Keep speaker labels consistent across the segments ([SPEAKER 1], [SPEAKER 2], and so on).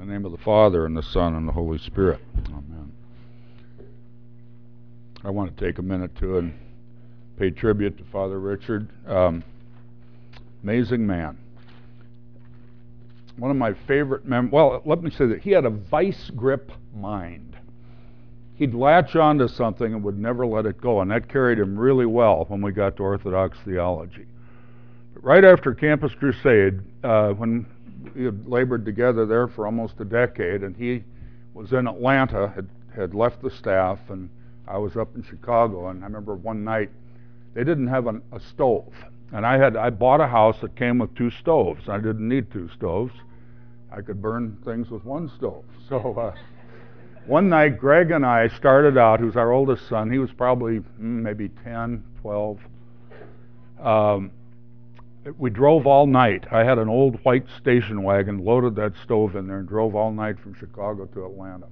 [SPEAKER 1] In the name of the Father, and the Son, and the Holy Spirit. Amen. I want to take a minute to and pay tribute to Father Richard. Um, amazing man. One of my favorite mem well, let me say that he had a vice grip mind. He'd latch onto something and would never let it go, and that carried him really well when we got to Orthodox theology. But right after Campus Crusade, uh, when we had labored together there for almost a decade, and he was in Atlanta, had, had left the staff, and I was up in Chicago. And I remember one night they didn't have an, a stove, and I had I bought a house that came with two stoves. I didn't need two stoves; I could burn things with one stove. So. Uh, one night, Greg and I started out, who's our oldest son, he was probably mm, maybe 10, 12. Um, we drove all night. I had an old white station wagon, loaded that stove in there, and drove all night from Chicago to Atlanta.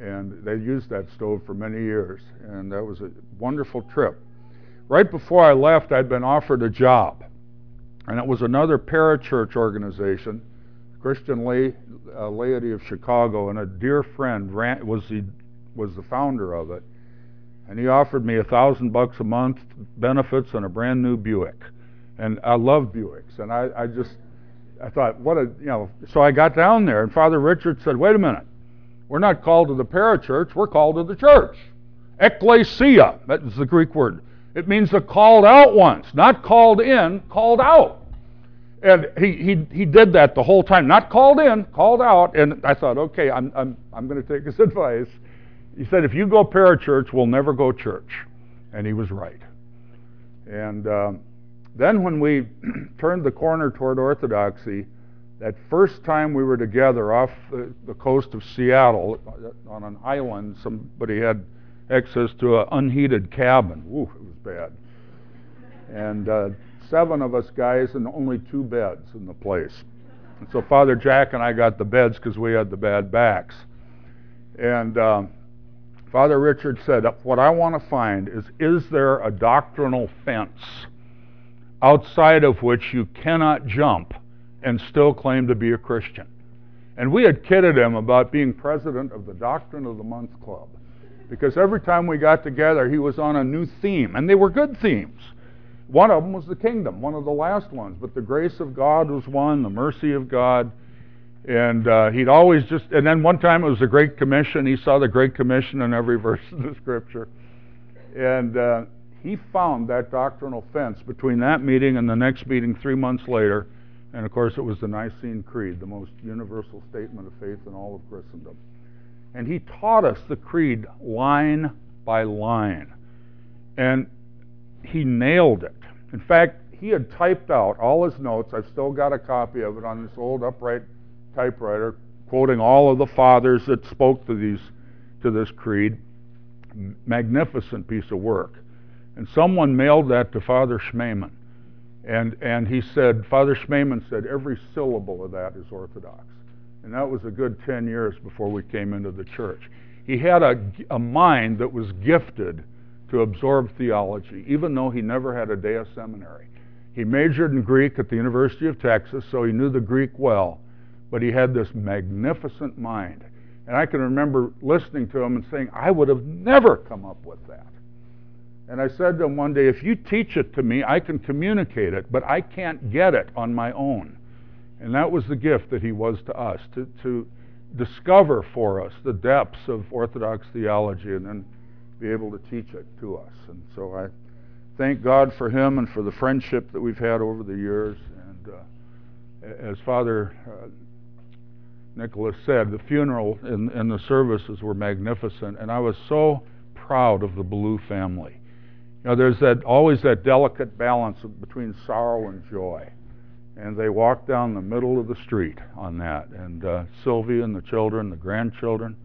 [SPEAKER 1] And they used that stove for many years, and that was a wonderful trip. Right before I left, I'd been offered a job, and it was another parachurch organization, Christian lay, uh, Laity of Chicago, and a dear friend ran, was the was the founder of it, and he offered me a thousand bucks a month, benefits, and a brand new Buick and I love Buicks. And I, I just, I thought, what a, you know, so I got down there, and Father Richard said, wait a minute, we're not called to the parachurch, we're called to the church. Ecclesia, that is the Greek word. It means the called out ones, not called in, called out. And he, he, he did that the whole time, not called in, called out. And I thought, okay, I'm, I'm, I'm going to take his advice. He said, if you go parachurch, we'll never go church. And he was right. And um, then, when we turned the corner toward Orthodoxy, that first time we were together off the, the coast of Seattle on an island, somebody had access to an unheated cabin. Ooh, it was bad. And uh, seven of us guys and only two beds in the place. And so Father Jack and I got the beds because we had the bad backs. And um, Father Richard said, What I want to find is, is there a doctrinal fence? Outside of which you cannot jump and still claim to be a Christian. And we had kidded him about being president of the Doctrine of the Month Club because every time we got together, he was on a new theme, and they were good themes. One of them was the kingdom, one of the last ones, but the grace of God was one, the mercy of God. And uh, he'd always just, and then one time it was the Great Commission. He saw the Great Commission in every verse of the Scripture. And uh, he found that doctrinal fence between that meeting and the next meeting three months later. And of course, it was the Nicene Creed, the most universal statement of faith in all of Christendom. And he taught us the creed line by line. And he nailed it. In fact, he had typed out all his notes. I've still got a copy of it on this old upright typewriter, quoting all of the fathers that spoke to these to this creed. Magnificent piece of work. And someone mailed that to Father Schmemann. And, and he said, Father Schmemann said, every syllable of that is Orthodox. And that was a good 10 years before we came into the church. He had a, a mind that was gifted to absorb theology, even though he never had a day of seminary. He majored in Greek at the University of Texas, so he knew the Greek well, but he had this magnificent mind. And I can remember listening to him and saying, I would have never come up with that. And I said to him one day, if you teach it to me, I can communicate it, but I can't get it on my own. And that was the gift that he was to us, to, to discover for us the depths of Orthodox theology and then be able to teach it to us. And so I thank God for him and for the friendship that we've had over the years. And uh, as Father uh, Nicholas said, the funeral and, and the services were magnificent, and I was so proud of the Ballew family. You know, there's that always that delicate balance between sorrow and joy. And they walked down the middle of the street on that. And uh, Sylvia and the children, the grandchildren,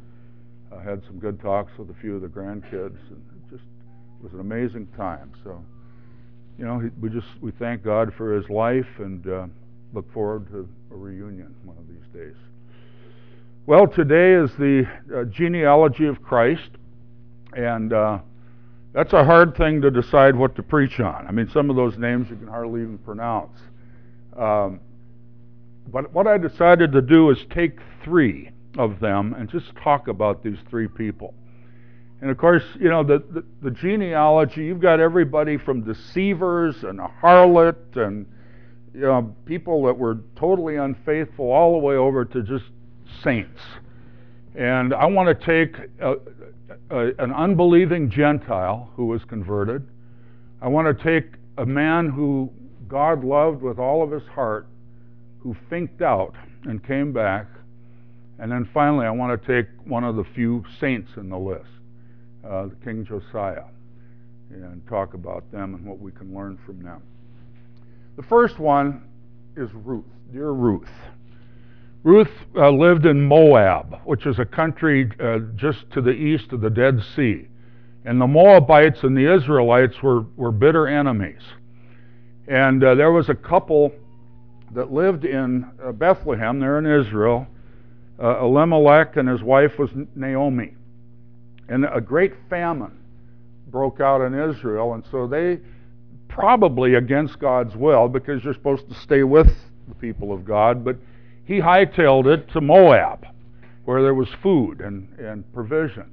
[SPEAKER 1] uh, had some good talks with a few of the grandkids, and it just was an amazing time. So, you know, we just we thank God for his life and uh, look forward to a reunion one of these days. Well, today is the uh, genealogy of Christ, and uh, that's a hard thing to decide what to preach on. I mean, some of those names you can hardly even pronounce. Um, but what I decided to do is take three of them and just talk about these three people. And of course, you know, the, the, the, genealogy, you've got everybody from deceivers and a harlot and you know, people that were totally unfaithful all the way over to just saints. And I want to take a, a, an unbelieving Gentile who was converted. I want to take a man who God loved with all of his heart, who finked out and came back. And then finally, I want to take one of the few saints in the list uh, King Josiah, and talk about them and what we can learn from them. The first one is Ruth, dear Ruth. Ruth uh, lived in Moab, which is a country uh, just to the east of the Dead Sea. And the Moabites and the Israelites were, were bitter enemies. And uh, there was a couple that lived in uh, Bethlehem, there in Israel. Uh, Elimelech and his wife was Naomi. And a great famine broke out in Israel, and so they, probably against God's will, because you're supposed to stay with the people of God, but he hightailed it to Moab, where there was food and, and provision.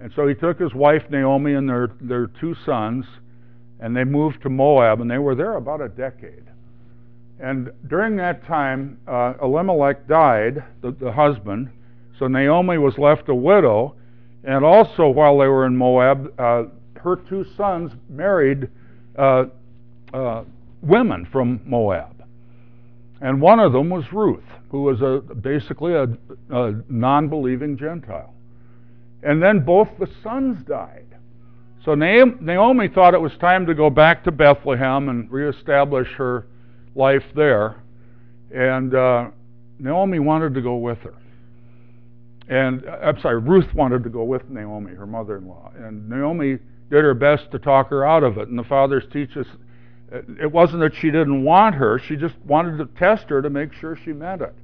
[SPEAKER 1] And so he took his wife Naomi and their, their two sons, and they moved to Moab, and they were there about a decade. And during that time, uh, Elimelech died, the, the husband, so Naomi was left a widow, and also, while they were in Moab, uh, her two sons married uh, uh, women from Moab. And one of them was Ruth, who was a, basically a, a non believing Gentile. And then both the sons died. So Naomi thought it was time to go back to Bethlehem and reestablish her life there. And uh, Naomi wanted to go with her. And uh, I'm sorry, Ruth wanted to go with Naomi, her mother in law. And Naomi did her best to talk her out of it. And the fathers teach us it wasn't that she didn't want her, she just wanted to test her to make sure she meant it.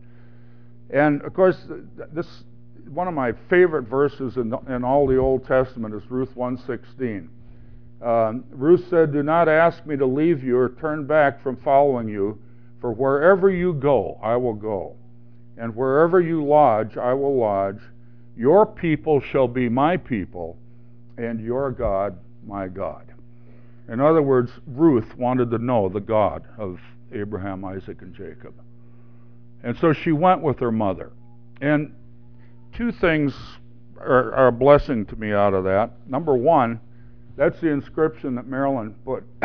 [SPEAKER 1] And of course, this one of my favorite verses in, in all the Old Testament is Ruth 1:16. Um, Ruth said, "Do not ask me to leave you or turn back from following you, for wherever you go, I will go." and wherever you lodge, I will lodge. Your people shall be my people, and your God, my God. In other words, Ruth wanted to know the God of Abraham, Isaac, and Jacob. And so she went with her mother. And two things are, are a blessing to me out of that. Number one, that's the inscription that Marilyn put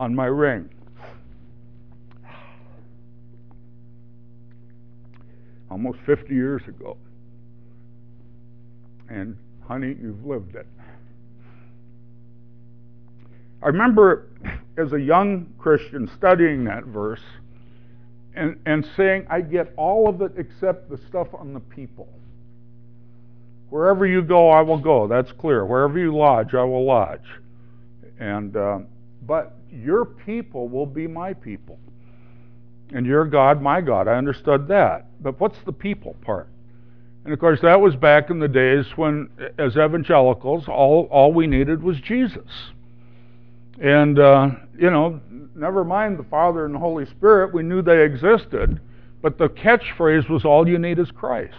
[SPEAKER 1] on my ring. almost 50 years ago. And, honey, you've lived it. I remember as a young Christian studying that verse and, and saying, I get all of it except the stuff on the people. Wherever you go, I will go. That's clear. Wherever you lodge, I will lodge. And, uh, but your people will be my people and your God, my God. I understood that. But what's the people part? And of course, that was back in the days when, as evangelicals, all, all we needed was Jesus. And, uh, you know, never mind the Father and the Holy Spirit, we knew they existed, but the catchphrase was all you need is Christ.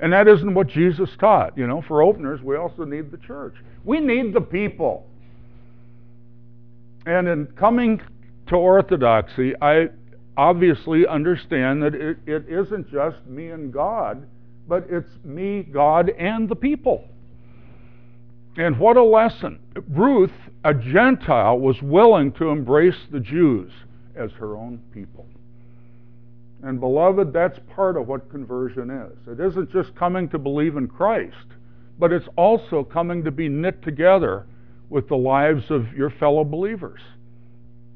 [SPEAKER 1] And that isn't what Jesus taught. You know, for openers, we also need the church. We need the people. And in coming to orthodoxy, I obviously understand that it, it isn't just me and God, but it's me, God, and the people. And what a lesson. Ruth, a Gentile, was willing to embrace the Jews as her own people. And beloved, that's part of what conversion is. It isn't just coming to believe in Christ, but it's also coming to be knit together with the lives of your fellow believers.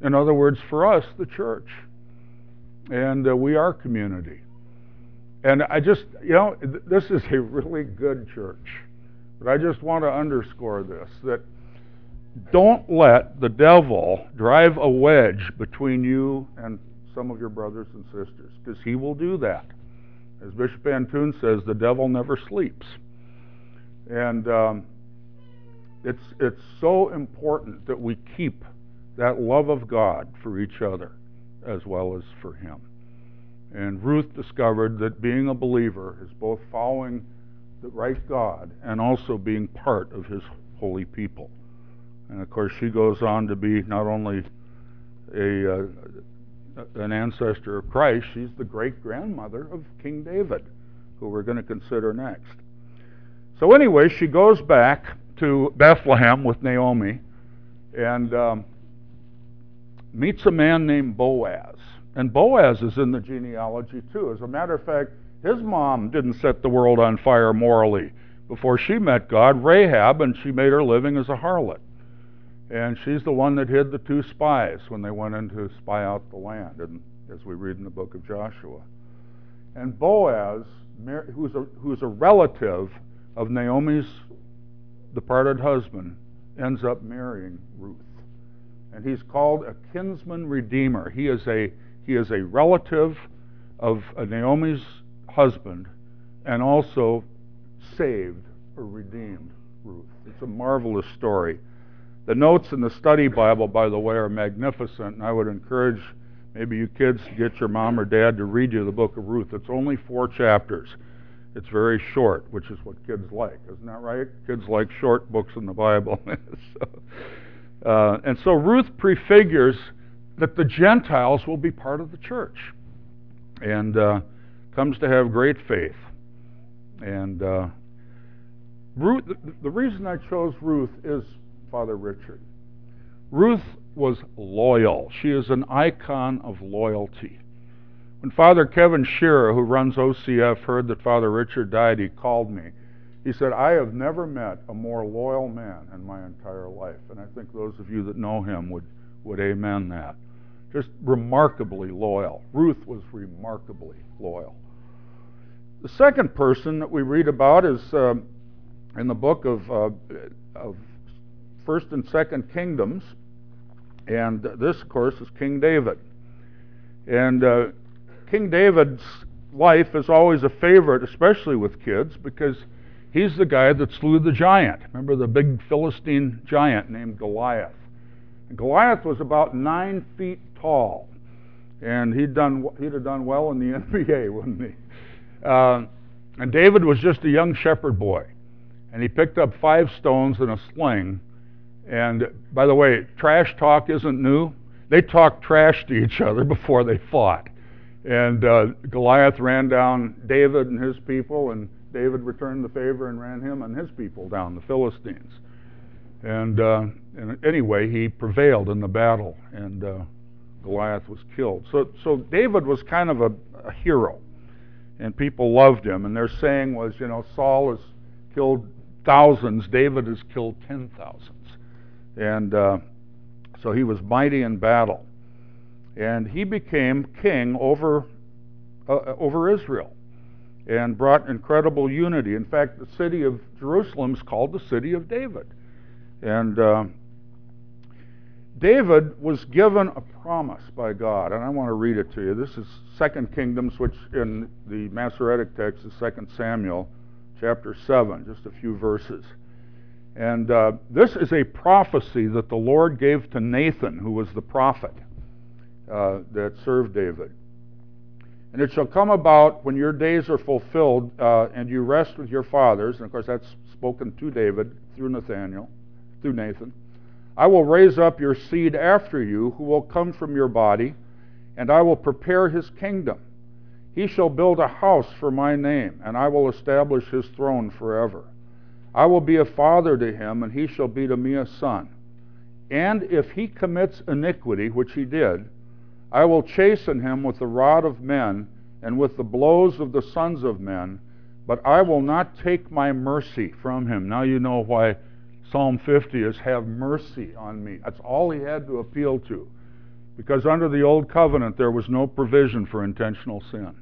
[SPEAKER 1] In other words, for us, the church and uh, we are community. And I just, you know, th- this is a really good church. But I just want to underscore this that don't let the devil drive a wedge between you and some of your brothers and sisters, because he will do that. As Bishop Antoun says, the devil never sleeps. And um, it's, it's so important that we keep that love of God for each other as well as for him. And Ruth discovered that being a believer is both following the right God and also being part of his holy people. And of course, she goes on to be not only a, uh, an ancestor of Christ, she's the great grandmother of King David, who we're going to consider next. So, anyway, she goes back to Bethlehem with Naomi and um, meets a man named Boaz. And Boaz is in the genealogy too. As a matter of fact, his mom didn't set the world on fire morally before she met God, Rahab, and she made her living as a harlot. And she's the one that hid the two spies when they went in to spy out the land, and as we read in the book of Joshua. And Boaz, who's a, who's a relative of Naomi's departed husband, ends up marrying Ruth. And he's called a kinsman redeemer. He is a, he is a relative of uh, Naomi's husband and also saved or redeemed Ruth. It's a marvelous story. The notes in the study Bible, by the way, are magnificent, and I would encourage maybe you kids to get your mom or dad to read you the book of Ruth. It's only four chapters. It's very short, which is what kids like, isn't that right? Kids like short books in the Bible. so, uh, and so Ruth prefigures that the Gentiles will be part of the church and uh, comes to have great faith. And uh, Ruth, the reason I chose Ruth is Father Richard. Ruth was loyal. She is an icon of loyalty. When Father Kevin Scherer, who runs OCF, heard that Father Richard died, he called me. He said, I have never met a more loyal man in my entire life. And I think those of you that know him would, would amen that. Just remarkably loyal. Ruth was remarkably loyal. The second person that we read about is uh, in the book of, uh, of First and Second Kingdoms, and this, of course, is King David. And uh, King David's life is always a favorite, especially with kids, because he's the guy that slew the giant. Remember the big Philistine giant named Goliath? And Goliath was about nine feet tall, and he'd done he'd have done well in the NBA, wouldn't he? Uh, and David was just a young shepherd boy, and he picked up five stones and a sling and by the way, trash talk isn't new. They talked trash to each other before they fought. And uh, Goliath ran down David and his people, and David returned the favor and ran him and his people down, the Philistines. And, uh, and anyway, he prevailed in the battle, and uh, Goliath was killed. So, so David was kind of a, a hero, and people loved him. And their saying was, you know, Saul has killed thousands, David has killed ten thousands. And uh, so he was mighty in battle. And he became king over, uh, over Israel and brought incredible unity. In fact, the city of Jerusalem is called the city of David. And uh, David was given a promise by God, and I want to read it to you. This is Second Kingdoms, which in the Masoretic text is Second Samuel, chapter 7, just a few verses. And uh, this is a prophecy that the Lord gave to Nathan, who was the prophet uh, that served David. And it shall come about when your days are fulfilled uh, and you rest with your fathers, and of course that's spoken to David through Nathaniel, through Nathan. I will raise up your seed after you, who will come from your body, and I will prepare his kingdom. He shall build a house for my name, and I will establish his throne forever. I will be a father to him, and he shall be to me a son. And if he commits iniquity, which he did, I will chasten him with the rod of men and with the blows of the sons of men, but I will not take my mercy from him. Now you know why Psalm 50 is have mercy on me. That's all he had to appeal to. Because under the old covenant, there was no provision for intentional sin.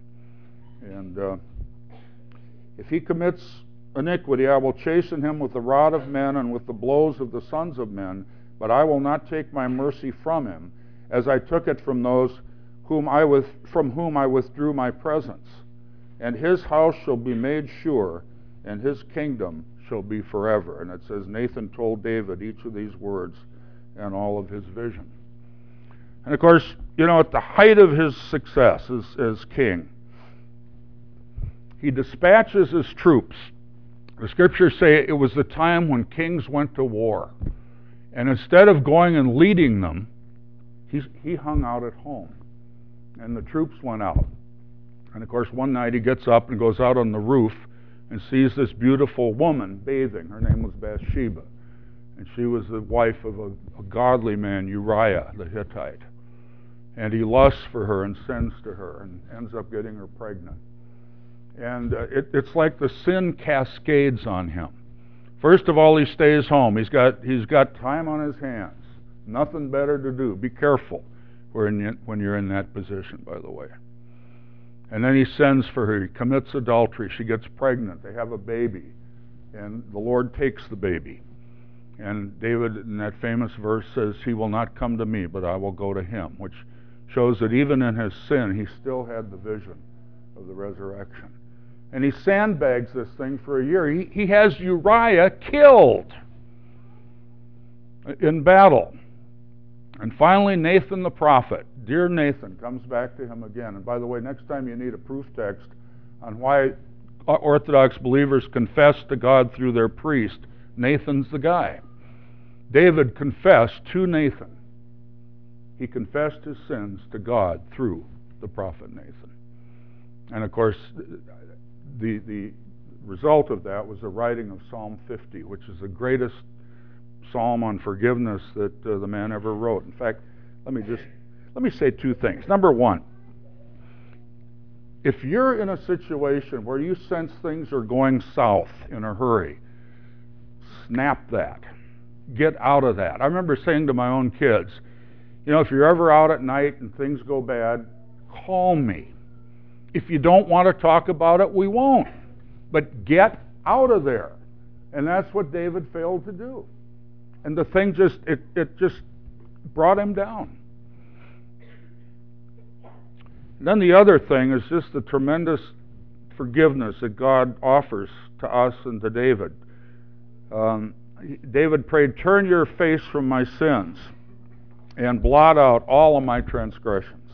[SPEAKER 1] And uh, if he commits iniquity, I will chasten him with the rod of men and with the blows of the sons of men, but I will not take my mercy from him, as I took it from those whom I with, from whom I withdrew my presence. And his house shall be made sure, and his kingdom shall be forever. And it says, Nathan told David each of these words and all of his vision. And of course, you know, at the height of his success as, as king, he dispatches his troops. The scriptures say it was the time when kings went to war. And instead of going and leading them, he he hung out at home. And the troops went out. And of course, one night he gets up and goes out on the roof and sees this beautiful woman bathing. Her name was Bathsheba. And she was the wife of a, a godly man, Uriah the Hittite. And he lusts for her and sends to her and ends up getting her pregnant. And uh, it, it's like the sin cascades on him. First of all, he stays home. He's got, he's got time on his hands. Nothing better to do. Be careful when you're in that position, by the way. And then he sends for her. He commits adultery. She gets pregnant. They have a baby. And the Lord takes the baby. And David, in that famous verse, says, He will not come to me, but I will go to him, which shows that even in his sin, he still had the vision of the resurrection. And he sandbags this thing for a year. He, he has Uriah killed in battle. And finally, Nathan the prophet, dear Nathan, comes back to him again. And by the way, next time you need a proof text on why Orthodox believers confess to God through their priest, Nathan's the guy. David confessed to Nathan. He confessed his sins to God through the prophet Nathan. And of course, the, the result of that was the writing of Psalm 50, which is the greatest psalm on forgiveness that uh, the man ever wrote. In fact, let me just let me say two things. Number one, if you're in a situation where you sense things are going south in a hurry, snap that. Get out of that. I remember saying to my own kids, you know, if you're ever out at night and things go bad, call me. If you don't want to talk about it, we won't. But get out of there. And that's what David failed to do and the thing just it, it just brought him down. Then the other thing is just the tremendous forgiveness that God offers to us and to David. Um, David prayed, Turn your face from my sins and blot out all of my transgressions.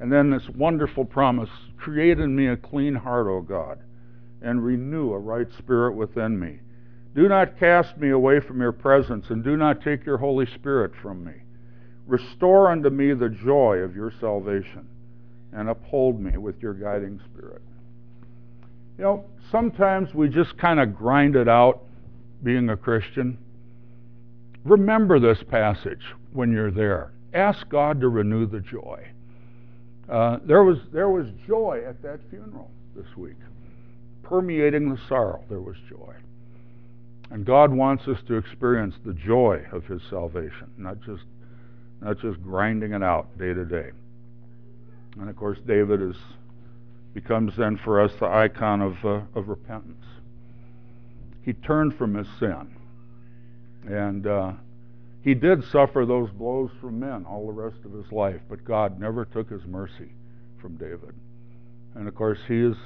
[SPEAKER 1] And then this wonderful promise Create in me a clean heart, O God, and renew a right spirit within me. Do not cast me away from your presence, and do not take your Holy Spirit from me. Restore unto me the joy of your salvation, and uphold me with your guiding spirit. You know, sometimes we just kind of grind it out being a Christian. Remember this passage when you're there. Ask God to renew the joy. Uh, there, was, there was joy at that funeral this week. Permeating the sorrow, there was joy. And God wants us to experience the joy of His salvation, not just, not just grinding it out day to day. And of course, David is, becomes then for us the icon of, uh, of repentance. He turned from his sin. And uh, he did suffer those blows from men all the rest of his life, but God never took his mercy from David. And of course, he is,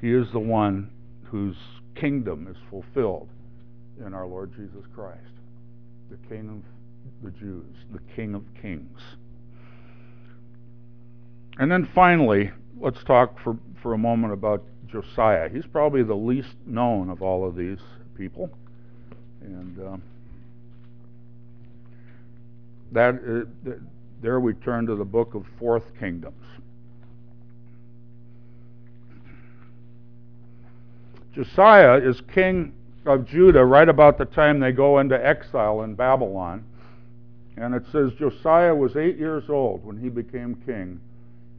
[SPEAKER 1] he is the one whose kingdom is fulfilled in our Lord Jesus Christ, the King of the Jews, the King of Kings. And then finally, let's talk for, for a moment about Josiah. He's probably the least known of all of these people. And uh, that, uh, there we turn to the book of Fourth Kingdoms. Josiah is king of Judah right about the time they go into exile in Babylon. And it says Josiah was eight years old when he became king,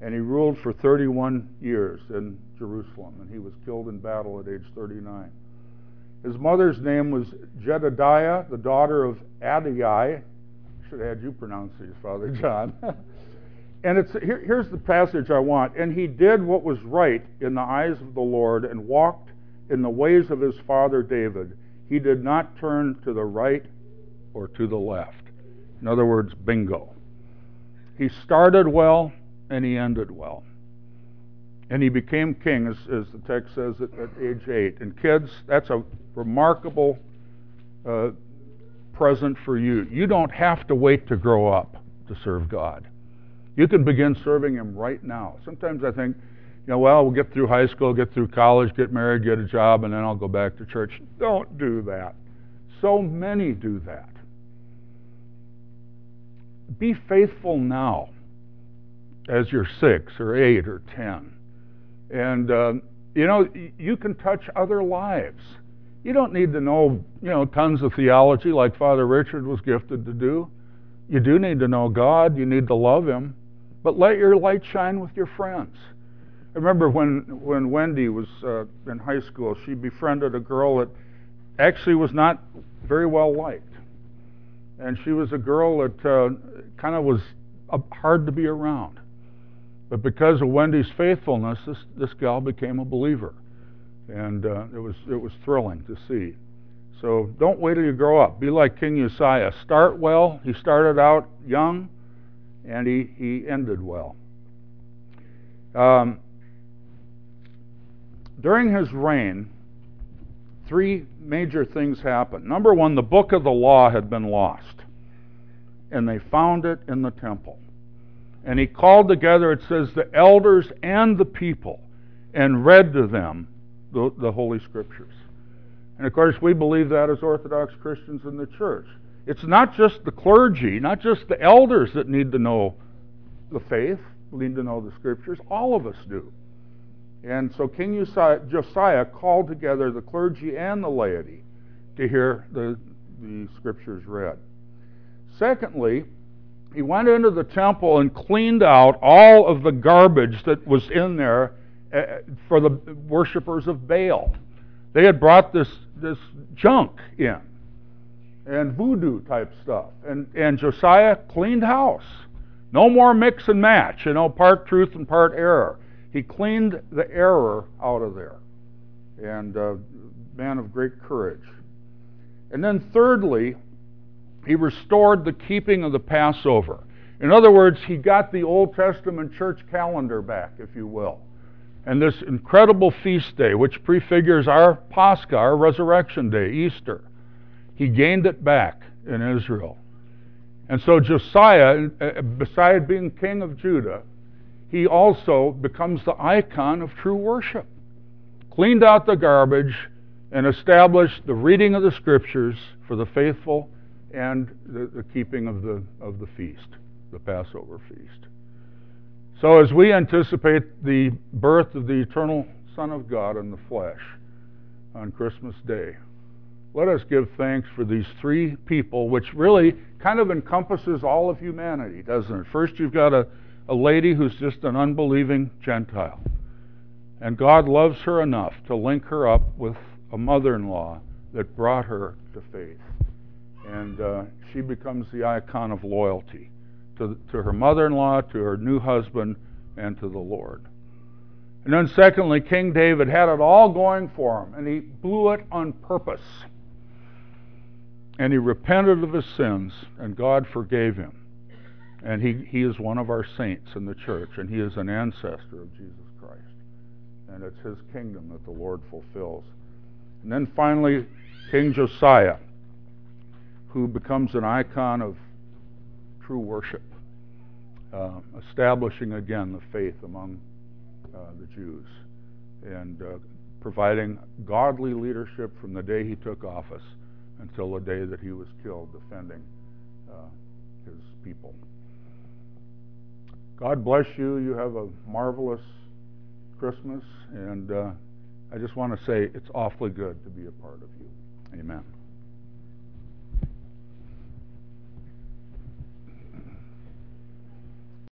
[SPEAKER 1] and he ruled for 31 years in Jerusalem, and he was killed in battle at age 39. His mother's name was Jedediah, the daughter of Adai. Should have had you pronounce these, Father John. and it's here, here's the passage I want. And he did what was right in the eyes of the Lord and walked in the ways of his father David, he did not turn to the right or to the left. In other words, bingo. He started well and he ended well. And he became king, as, as the text says, at, at, age eight. And kids, that's a remarkable uh, present for you. You don't have to wait to grow up to serve God. You can begin serving Him right now. Sometimes I think, you know, well, we'll get through high school, get through college, get married, get a job, and then I'll go back to church. Don't do that. So many do that. Be faithful now as you're six or eight or ten. And, uh, you know, you can touch other lives. You don't need to know, you know, tons of theology like Father Richard was gifted to do. You do need to know God. You need to love Him. But let your light shine with your friends. Remember when, when Wendy was uh, in high school, she befriended a girl that actually was not very well liked. And she was a girl that uh, kind of was hard to be around. But because of Wendy's faithfulness, this, this gal became a believer. And uh, it, was, it was thrilling to see. So don't wait till you grow up. Be like King Uzziah. Start well. He started out young, and he, he ended well. Um, during his reign, three major things happened. Number one, the book of the law had been lost, and they found it in the temple. And he called together, it says, the elders and the people, and read to them the, the Holy Scriptures. And of course, we believe that as Orthodox Christians in the church. It's not just the clergy, not just the elders that need to know the faith, need to know the Scriptures. All of us do. And so King Josiah called together the clergy and the laity to hear the, the Scriptures read. Secondly, he went into the temple and cleaned out all of the garbage that was in there uh, for the worshippers of Baal. They had brought this, this junk in and voodoo type stuff. And, and Josiah cleaned house. No more mix and match, you know, part truth and part error. He cleaned the error out of there. And uh, man of great courage. And then, thirdly, he restored the keeping of the Passover. In other words, he got the Old Testament church calendar back, if you will. And this incredible feast day, which prefigures our Pascha, our resurrection day, Easter, he gained it back in Israel. And so Josiah, uh, beside being king of Judah, he also becomes the icon of true worship. Cleaned out the garbage and established the reading of the scriptures for the faithful and the, the keeping of the, of the feast, the Passover feast. So, as we anticipate the birth of the eternal Son of God in the flesh on Christmas Day, let us give thanks for these three people, which really kind of encompasses all of humanity, doesn't it? First, you've got a, a lady who's just an unbelieving Gentile. And God loves her enough to link her up with a mother in law that brought her to faith and uh, she becomes the icon of loyalty to, to her mother in law, to her new husband, and to the Lord. And then, secondly, King David had it all going for him, and he blew it on purpose. And he repented of his sins, and God forgave him. And he, he is one of our saints in the church, and he is an ancestor of Jesus Christ. And it's his kingdom that the Lord fulfills. And then finally, King Josiah who becomes an icon of true worship, uh, establishing again the faith among uh, the Jews and uh, providing godly leadership from the day he took office until the day that he was killed defending uh, his people. God bless you. You have a marvelous Christmas, and uh, I just want to say it's awfully good to be a part of you. Amen.